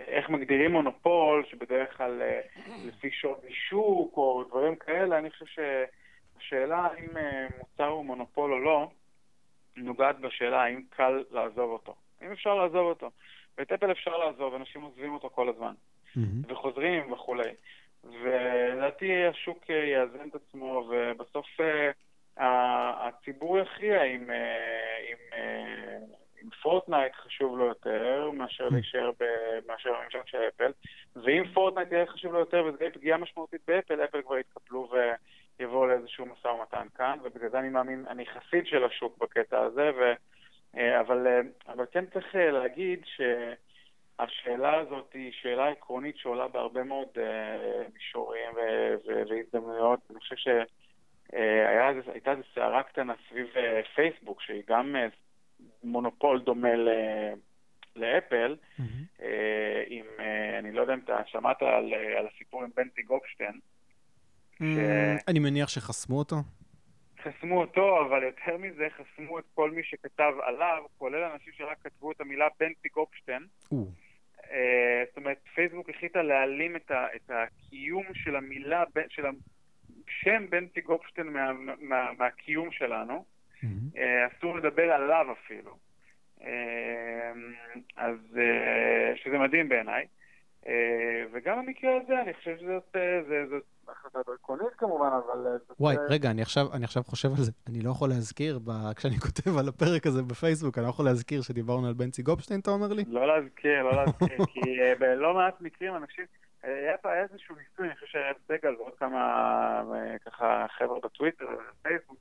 איך מגדירים מונופול, שבדרך כלל אה, לפי שווי שוק או דברים כאלה, אני חושב שהשאלה האם אה, מוצר הוא מונופול או לא, נוגעת בשאלה האם קל לעזוב אותו. אם אפשר לעזוב אותו. ואת אפל אפשר לעזוב, אנשים עוזבים אותו כל הזמן. Mm-hmm. וחוזרים וכולי. ולדעתי השוק אה, יאזן את עצמו, ובסוף הציבור יכריע אם, אם, אם פורטנייט חשוב לו יותר מאשר hmm. להישאר מאשר הממשק של אפל, ואם פורטנייט יהיה חשוב לו יותר יהיה פגיעה משמעותית באפל, אפל כבר יתקפלו ויבואו לאיזשהו משא ומתן כאן, ובגלל זה אני מאמין, אני חסיד של השוק בקטע הזה, ו, אה, אבל, אה, אבל כן צריך להגיד ש... השאלה הזאת היא שאלה עקרונית שעולה בהרבה מאוד מישורים והזדמנויות. אני חושב שהייתה איזו סערה קטנה סביב פייסבוק, שהיא גם מונופול דומה ל... לאפל, mm-hmm. uh, עם, uh, אני לא יודע אם אתה שמעת על, uh, על הסיפור עם בנטי גופשטיין. Mm, ש... אני מניח שחסמו אותו. חסמו אותו, אבל יותר מזה, חסמו את כל מי שכתב עליו, כולל אנשים שרק כתבו את המילה בנטי גופשטיין. אה, זאת אומרת, פייסבוק החליטה להעלים את, ה, את הקיום של המילה, של השם בנטי גופשטיין מה, מה, מהקיום שלנו. Mm-hmm. אסור לדבר עליו אפילו. אה, אז, שזה מדהים בעיניי. וגם במקרה הזה, אני חושב שזאת החלטה דרקונית כמובן, אבל... אה, וואי, רגע, אני עכשיו, אני עכשיו חושב על זה. אני לא יכול להזכיר, ב... כשאני כותב על הפרק הזה בפייסבוק, אני לא יכול להזכיר שדיברנו על בנצי גופשטיין, אתה אומר לי? לא להזכיר, לא להזכיר, כי בלא מעט מקרים אנשים... אה, היה פה איזשהו ניסוי, אני חושב שהיה סגל ועוד כמה ככה חבר'ה בטוויטר ובפייסבוק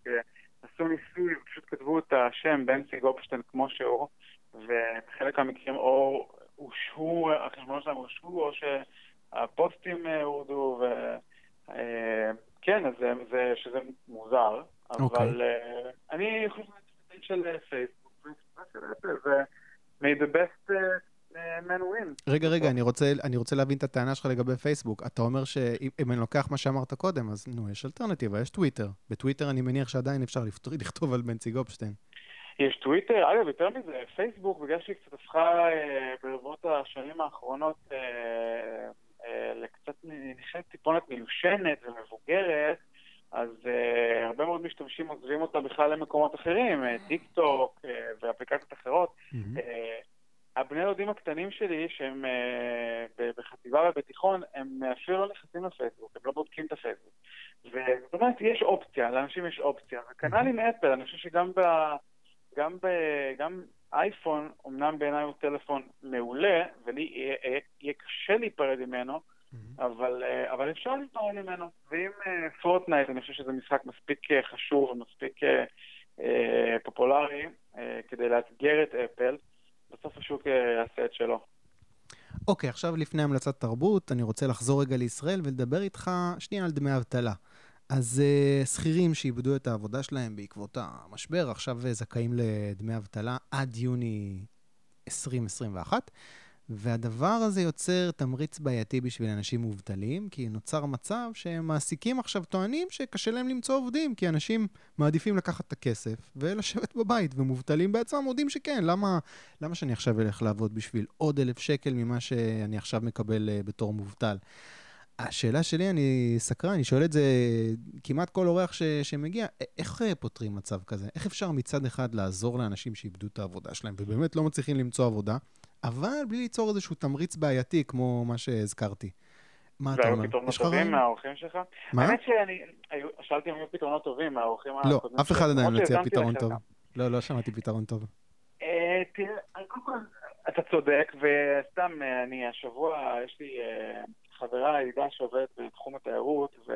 עשו ניסוי ופשוט כתבו את השם בנצי גופשטיין כמו שהוא, ובחלק מהמקרים או הושהו, החשבונות שלהם הושהו, או שהפוסטים הורדו, אה, כן, אז זה, שזה מוזר, אבל okay. אוקיי. אה, אני חושב שזה של פייסבוק, זה may the best אה, man win. רגע, רגע, אני רוצה, אני רוצה להבין את הטענה שלך לגבי פייסבוק. אתה אומר שאם אני לוקח מה שאמרת קודם, אז נו, יש אלטרנטיבה, יש טוויטר. בטוויטר אני מניח שעדיין אפשר לכתוב על בנצי גופשטיין. יש טוויטר, אגב, יותר מזה, פייסבוק, בגלל שהיא קצת הפכה ברבות השנים האחרונות אה, לקצת נשארת טיפונת מיושנת ומבוגרת, אז אה, הרבה מאוד משתמשים עוזבים אותה בכלל למקומות אחרים, אה, טיק טוק אה, ואפליקציות אחרות. Mm-hmm. אה, הבני דודים הקטנים שלי, שהם אה, בחטיבה ובתיכון, הם אפילו לא נכנסים לפייסבוק, הם לא בודקים את הפייסבוק. זאת אומרת, יש אופציה, לאנשים יש אופציה. וכנ"ל עם אפל, אני חושב שגם ב... גם, ב, גם אייפון, אמנם בעיניי הוא טלפון מעולה, ולי יהיה, יהיה קשה להיפרד ממנו, mm-hmm. אבל, אה, אבל אפשר להיפרד ממנו. ואם פורטנייט, אה, אני חושב שזה משחק מספיק אה, חשוב ומספיק אה, פופולרי אה, כדי לאתגר את אפל, בסוף השוק יעשה את שלו. אוקיי, okay, עכשיו לפני המלצת תרבות, אני רוצה לחזור רגע לישראל ולדבר איתך שנייה על דמי אבטלה. אז uh, שכירים שאיבדו את העבודה שלהם בעקבות המשבר, עכשיו uh, זכאים לדמי אבטלה עד יוני 2021, והדבר הזה יוצר תמריץ בעייתי בשביל אנשים מובטלים, כי נוצר מצב שמעסיקים עכשיו טוענים שקשה להם למצוא עובדים, כי אנשים מעדיפים לקחת את הכסף ולשבת בבית, ומובטלים בעצמם מודים שכן, למה, למה שאני עכשיו אלך לעבוד בשביל עוד אלף שקל ממה שאני עכשיו מקבל uh, בתור מובטל? השאלה שלי, אני סקרן, אני שואל את זה כמעט כל אורח ש, שמגיע, איך אה, פותרים מצב כזה? איך אפשר מצד אחד לעזור לאנשים שאיבדו את העבודה שלהם ובאמת לא מצליחים למצוא עבודה, אבל בלי ליצור איזשהו תמריץ בעייתי כמו מה שהזכרתי? מה אתה אומר? והיו פתרונות טובים מהאורחים שלך? מה? האמת שאני, שאלתי אם היו פתרונות טובים מהאורחים לא, אף אחד עדיין לא הציע פתרון טוב. לא, לא שמעתי פתרון טוב. אה, תראה, קודם כל, אתה צודק, וסתם, אה, אני השבוע, יש לי... חברה היחידה שעובדת בתחום התיירות, ו...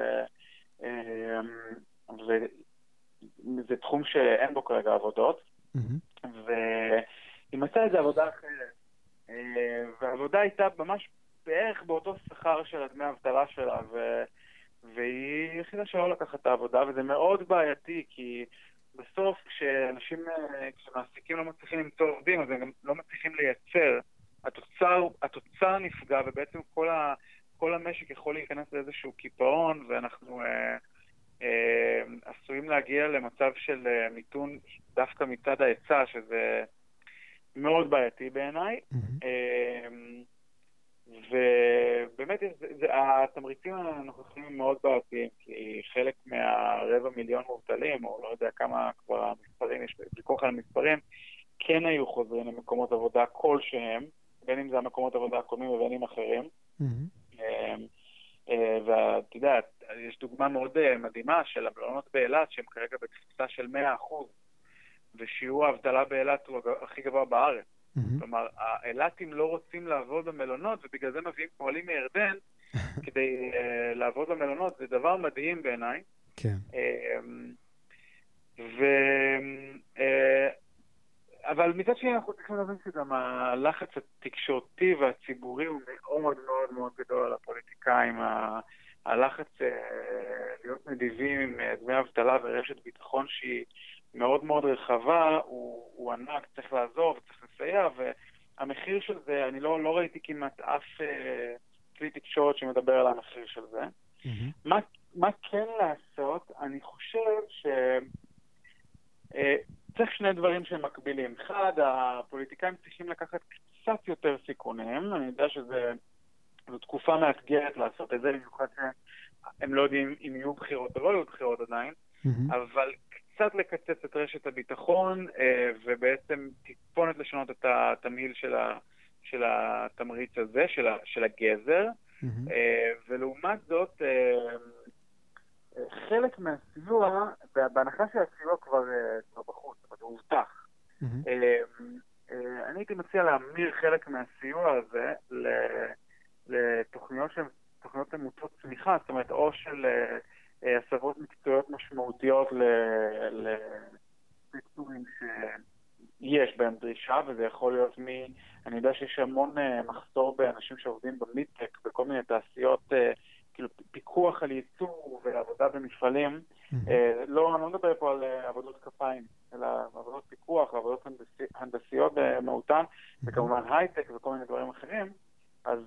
וזה תחום שאין בו כרגע עבודות, mm-hmm. והיא מצאה איזה עבודה אחרת והעבודה הייתה ממש בערך באותו שכר של הדמי האבטלה שלה, ו... והיא החליטה שלא לקחת את העבודה, וזה מאוד בעייתי, כי בסוף כשאנשים, כשמעסיקים לא מצליחים למצוא עובדים, אז הם גם לא מצליחים לייצר. התוצר, התוצר נפגע, ובעצם כל, ה, כל המשק יכול להיכנס לאיזשהו קיפאון, ואנחנו אה, אה, עשויים להגיע למצב של אה, מיתון דווקא מצד ההיצע, שזה מאוד בעייתי בעיניי. Mm-hmm. אה, ובאמת זה, זה, התמריצים הנוכחים הם מאוד בעייתיים, כי חלק מהרבע מיליון מובטלים, או לא יודע כמה כבר המספרים, יש ויכוח על המספרים, כן היו חוזרים למקומות עבודה כלשהם, בין אם זה המקומות עבודה הקודמים ובין אם אחרים. Mm-hmm. ואתה יודע, יש דוגמה מאוד אה, מדהימה של המלונות באילת, שהם כרגע בתפוסה של 100%, ושיעור האבטלה באילת הוא הכי גבוה בארץ. Mm-hmm. כלומר, האילתים לא רוצים לעבוד במלונות, ובגלל זה מביאים פועלים מירדן כדי uh, לעבוד במלונות, זה דבר מדהים בעיניי. כן. Uh, ו... Uh, אבל מצד שני אנחנו צריכים להבין שגם הלחץ התקשורתי והציבורי הוא מאוד מאוד מאוד גדול על הפוליטיקאים. הלחץ uh, להיות נדיבים עם דמי אבטלה ורשת ביטחון שהיא מאוד מאוד רחבה, הוא, הוא ענק, צריך לעזור וצריך לסייע, והמחיר של זה, אני לא, לא ראיתי כמעט אף אה, כלי תקשורת שמדבר על המחיר של זה. Mm-hmm. מה, מה כן לעשות? אני חושב ש... אה, צריך שני דברים שהם מקבילים. אחד, הפוליטיקאים צריכים לקחת קצת יותר סיכונים. אני יודע שזו תקופה מאתגרת לעשות את זה, במיוחד שהם לא יודעים אם יהיו בחירות או לא יהיו בחירות עדיין, mm-hmm. אבל קצת לקצץ את רשת הביטחון, אה, ובעצם טיפונת לשנות את התמהיל של, ה, של התמריץ הזה, של, ה, של הגזר, mm-hmm. ולעומת זאת, אה, חלק מהסיוע, בהנחה שהסיוע כבר, כבר בחוץ, אומרת, הוא הובטח. Mm-hmm. אני הייתי מציע להמיר חלק מהסיוע הזה לתוכניות שהן תוכניות למוטות צמיחה, זאת אומרת, או של... אה, הסבות מקצועיות משמעותיות לסקטורים שיש בהם דרישה, וזה יכול להיות מ... אני יודע שיש המון אה, מחסור באנשים שעובדים במידטק, בכל מיני תעשיות, אה, כאילו פיקוח על ייצור ועבודה במפעלים. לא, אני לא מדבר פה על עבודות כפיים, אלא עבודות פיקוח ועבודות הנדסיות במהותן. וכמובן הייטק וכל מיני דברים אחרים. אז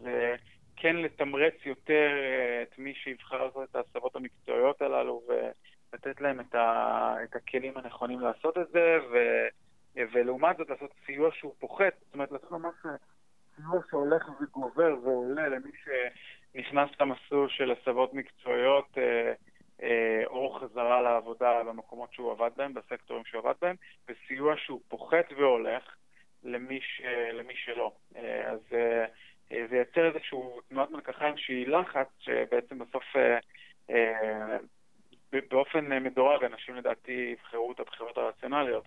כן לתמרץ יותר אה, את מי שיבחר לעשות את ההסבות המקצועיות הללו ולתת להם את, ה, את הכלים הנכונים לעשות את זה, ו, ולעומת זאת לעשות סיוע שהוא פוחת, זאת אומרת לעשות ממש סיוע שהולך וגובר ועולה למי שנכנס למסלול של הסבות מקצועיות אה, אה, או חזרה לעבודה במקומות שהוא עבד בהם, בסקטורים שהוא עבד בהם, וסיוע שהוא פוחת והולך למי, ש, למי שלא. אז אה, זה ייצר איזשהו תנועת מלקחיים שהיא לחץ, שבעצם בסוף אה, אה, באופן מדורג אנשים לדעתי יבחרו את הבחירות הרציונליות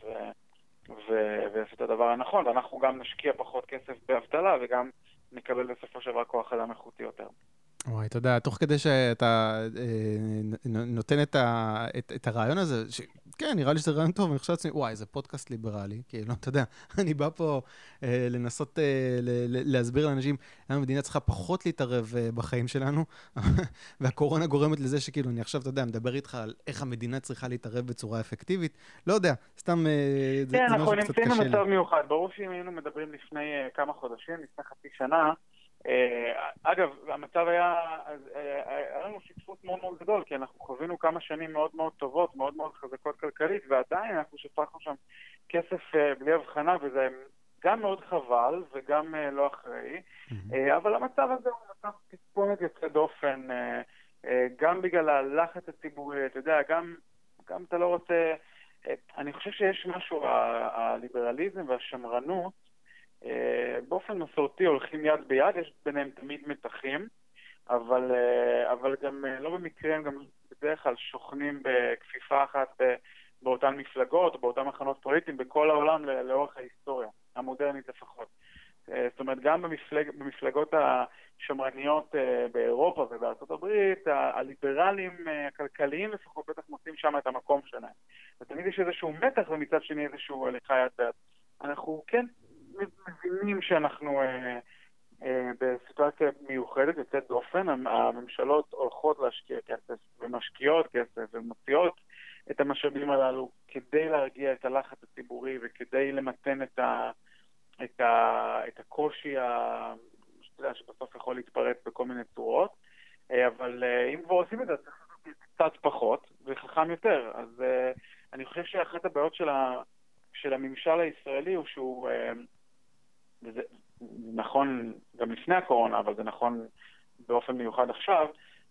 ויעשו את הדבר הנכון, ואנחנו גם נשקיע פחות כסף באבטלה וגם נקבל בסופו של דבר כוח אדם איכותי יותר. וואי, אתה יודע, תוך כדי שאתה אה, נותן את, ה, את, את הרעיון הזה, כן, נראה לי שזה רעיון טוב, אני חושב לעצמי, וואי, זה פודקאסט ליברלי, כאילו, אתה יודע, אני בא פה אה, לנסות אה, ל, ל, להסביר לאנשים למה המדינה צריכה פחות להתערב אה, בחיים שלנו, והקורונה גורמת לזה שכאילו, אני עכשיו, אתה יודע, מדבר איתך על איך המדינה צריכה להתערב בצורה אפקטיבית, לא יודע, סתם, אה, זה, כן, אנחנו נמצאים במצב מיוחד, ברור שאם היינו מדברים לפני אה, כמה חודשים, לפני חצי שנה, אגב, המצב היה, אה, היה לנו שותפות מאוד מאוד גדול, כי אנחנו חווינו כמה שנים מאוד מאוד טובות, מאוד מאוד חזקות כלכלית, ועדיין אנחנו שפכנו שם כסף אה, בלי הבחנה, וזה גם מאוד חבל וגם לא אחראי, אבל המצב הזה הוא מצב תספונת יוצא דופן, גם בגלל הלחץ הציבורי, אתה יודע, גם, גם אתה לא רוצה... אני חושב שיש משהו, הליברליזם והשמרנות, אה, באופן מסורתי הולכים יד ביד, יש ביניהם תמיד מתחים, אבל, אה, אבל גם אה, לא במקרה הם גם בדרך כלל שוכנים בכפיפה אחת באותן מפלגות, באותן מחנות פוליטיים, בכל העולם לאורך ההיסטוריה, המודרנית לפחות. זאת אומרת, גם במפלג, במפלגות השמרניות באירופה ובארצות הברית, הליברלים הכלכליים לפחות בטח מוצאים שם את המקום שלהם. ותמיד יש איזשהו מתח ומצד שני איזשהו הליכה יד ביד. אנחנו כן מבינים שאנחנו בסיטואציה מיוחדת, יוצאת דופן, הממשלות הולכות להשקיע כסף ומשקיעות כסף ומוציאות את המשאבים הללו כדי להרגיע את הלחץ הציבורי וכדי למתן את, ה, את, ה, את הקושי ה, שאתה יודע, שבסוף יכול להתפרץ בכל מיני צורות. אה, אבל אה, אם כבר עושים את זה, צריך לעשות קצת פחות וחכם יותר. אז אה, אני חושב שאחת הבעיות של, ה, של הממשל הישראלי הוא שהוא, וזה נכון גם לפני הקורונה, אבל זה נכון באופן מיוחד עכשיו,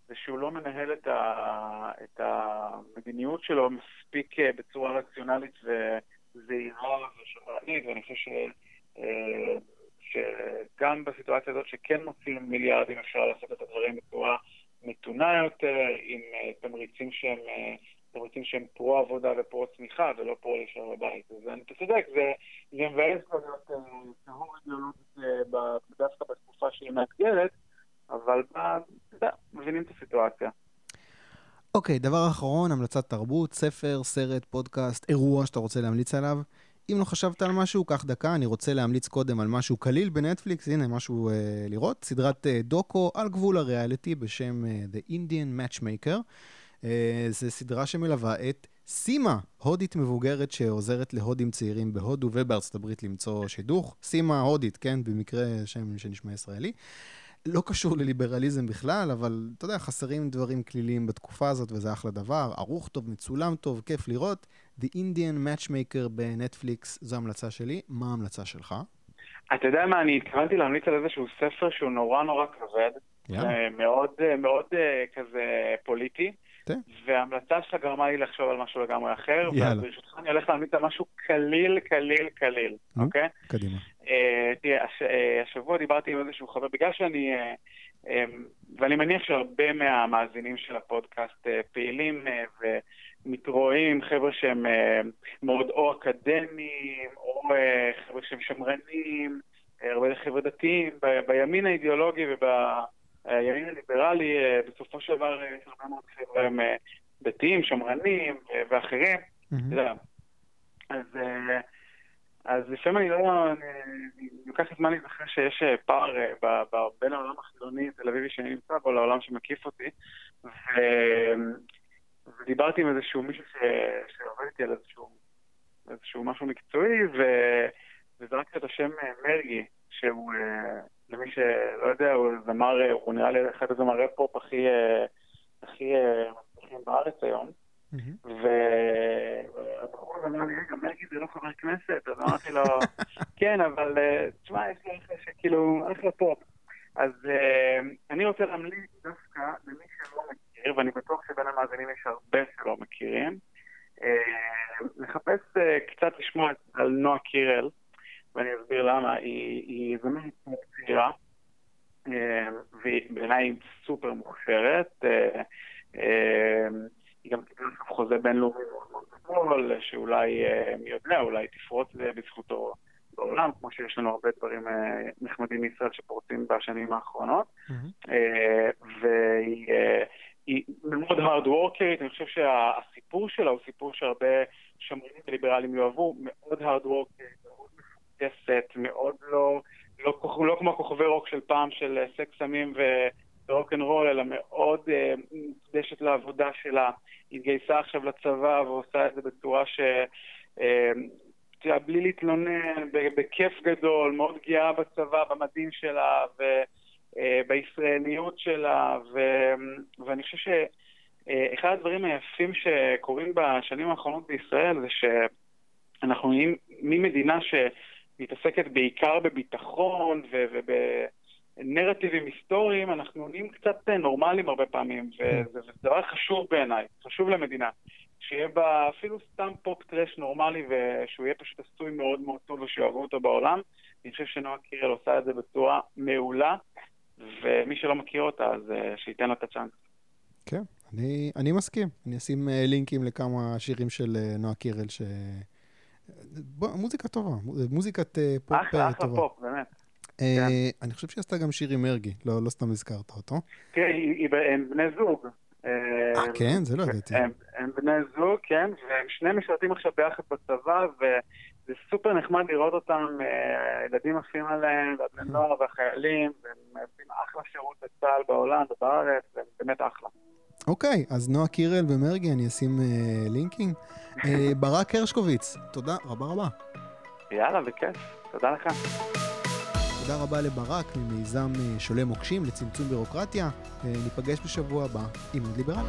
זה שהוא לא מנהל את, ה, את המדיניות שלו מספיק בצורה רציונלית וזהירה ושמרנית, ואני חושב ש... שגם בסיטואציה הזאת שכן מוצאים מיליארדים אפשר לעשות את הדברים בצורה מתונה יותר, עם אה, תמריצים שהם, אה, תמריצים שהם פרו-עבודה ופרו-צמיחה ולא פרו-להישאר בבית. אז אתה צודק, זה, מבאס כבר להיות טהור אידיאולוגית דווקא בתקופה שהיא מאתגרת, אבל אתה מבינים את הסיטואציה. אוקיי, okay, דבר אחרון, המלצת תרבות, ספר, סרט, פודקאסט, אירוע שאתה רוצה להמליץ עליו. אם לא חשבת על משהו, קח דקה, אני רוצה להמליץ קודם על משהו קליל בנטפליקס, הנה משהו uh, לראות, סדרת uh, דוקו על גבול הריאליטי בשם uh, The Indian Matchmaker. Uh, זו סדרה שמלווה את סימה, הודית מבוגרת שעוזרת להודים צעירים בהודו ובארצות הברית למצוא שידוך. סימה הודית, כן, במקרה שם שנשמע ישראלי. לא קשור לליברליזם בכלל, אבל אתה יודע, חסרים דברים כליליים בתקופה הזאת, וזה אחלה דבר. ערוך טוב, מצולם טוב, כיף לראות. The Indian Matchmaker בנטפליקס, זו המלצה שלי. מה ההמלצה שלך? אתה יודע מה, אני התכוונתי להמליץ על איזשהו ספר שהוא נורא נורא כבד. יאללה. מאוד, מאוד אה, כזה פוליטי. וההמלצה שלך גרמה לי לחשוב על משהו לגמרי אחר, וברשותך אני הולך להמליץ על משהו קליל, קליל, קליל, אוקיי? קדימה. אה, תראה, אה, השבוע דיברתי עם איזשהו חבר, בגלל שאני, ואני מניח שהרבה מהמאזינים של הפודקאסט פעילים ומתרואים חבר'ה שהם מאוד או אקדמיים, או חבר'ה שהם שמרנים, הרבה חבר'ה דתיים, בימין האידיאולוגי וב... הימין הליברלי, אה, בסופו של דבר יש הרבה מאוד חבר'ה אה, דתיים, שמרנים אה, ואחרים. אז, אז לפעמים אני לא... אני לוקח זמן להיזכר שיש פער בין העולם החילוני תל אביבי שאני נמצא בו לעולם שמקיף אותי. ודיברתי עם איזשהו מישהו ש... שעובד איתי על איזשהו, איזשהו משהו מקצועי, ו... וזרקתי את השם מרגי, שהוא למי שלא יודע, הוא זמר, הוא נראה לי אחד הזמרי פופ הכי, אה, הכי אה, מצליחים בארץ היום. והבחור הזה אמר לי, רגע, מרגי זה לא חבר כנסת, אז אמרתי לו, כן, אבל אה, תשמע, יש לי אחלה שכאילו, אחלה פופ. אז אני רוצה להמליץ דווקא למי שלא מכיר, ואני בטוח שבין המאזינים יש הרבה שלא מכירים, לחפש קצת לשמוע על נועה קירל. ואני אסביר למה. היא, היא זמרת צעירה, אה, ובעיניי היא סופר מוכשרת. אה, אה, היא גם קיבלה חוזה בינלאומי מאוד גדול, שאולי, מי יודע, אולי תפרוץ בזכותו בעולם, כמו שיש לנו הרבה דברים נחמדים מישראל שפורצים בשנים האחרונות. והיא מאוד hard worker, אני חושב שהסיפור שלה הוא סיפור שהרבה שמרנים וליברלים יאהבו, מאוד hard worker, מוטסת, מאוד לא, לא, לא, לא כמו כוכבי רוק של פעם, של אה, סקס סמים ורוק אנד רול, אלא מאוד אה, מוקדשת לעבודה שלה. היא התגייסה עכשיו לצבא ועושה את זה בצורה ש... אה, בלי להתלונן, בכיף גדול, מאוד גאה בצבא, במדים שלה ובישראליות שלה, ו, ואני חושב שאחד הדברים היפים שקורים בשנים האחרונות בישראל זה שאנחנו נהיים ממדינה ש... מתעסקת בעיקר בביטחון ובנרטיבים היסטוריים, אנחנו נהיים קצת נורמליים הרבה פעמים, כן. וזה דבר חשוב בעיניי, חשוב למדינה. שיהיה בה אפילו סתם פופ טרש נורמלי ושהוא יהיה פשוט עשוי מאוד מאוד טוב ושיאהבו אותו בעולם. אני חושב שנועה קירל עושה את זה בצורה מעולה, ומי שלא מכיר אותה, אז אה, שייתן לה את הצ'אנס. כן, אני, אני מסכים. אני אשים אה, לינקים לכמה שירים של אה, נועה קירל ש... מוזיקה טובה, מוזיקת אה, פופ טובה. אחלה, אחלה פופ, באמת. אה, כן. אני חושב שהיא עשתה גם שיר עם מרגי, לא, לא סתם הזכרת אותו. תראה, הם בני זוג. אה, כן? זה לא ידעתי. הם בני זוג, כן, והם שני משרתים עכשיו ביחד בצבא, וזה זה סופר נחמד לראות אותם, הילדים עפים עליהם, והבני נוער והחיילים, והם עושים אחלה שירות בצה"ל בעולם ובארץ, והם באמת אחלה. אוקיי, אז נועה קירל ומרגי, אני אשים אה, לינקים. אה, ברק הרשקוביץ, תודה רבה רבה. יאללה, בכיף. תודה לך. תודה רבה לברק ממיזם אה, שולי מוקשים לצמצום בירוקרטיה. אה, ניפגש בשבוע הבא עם עוד ליברל.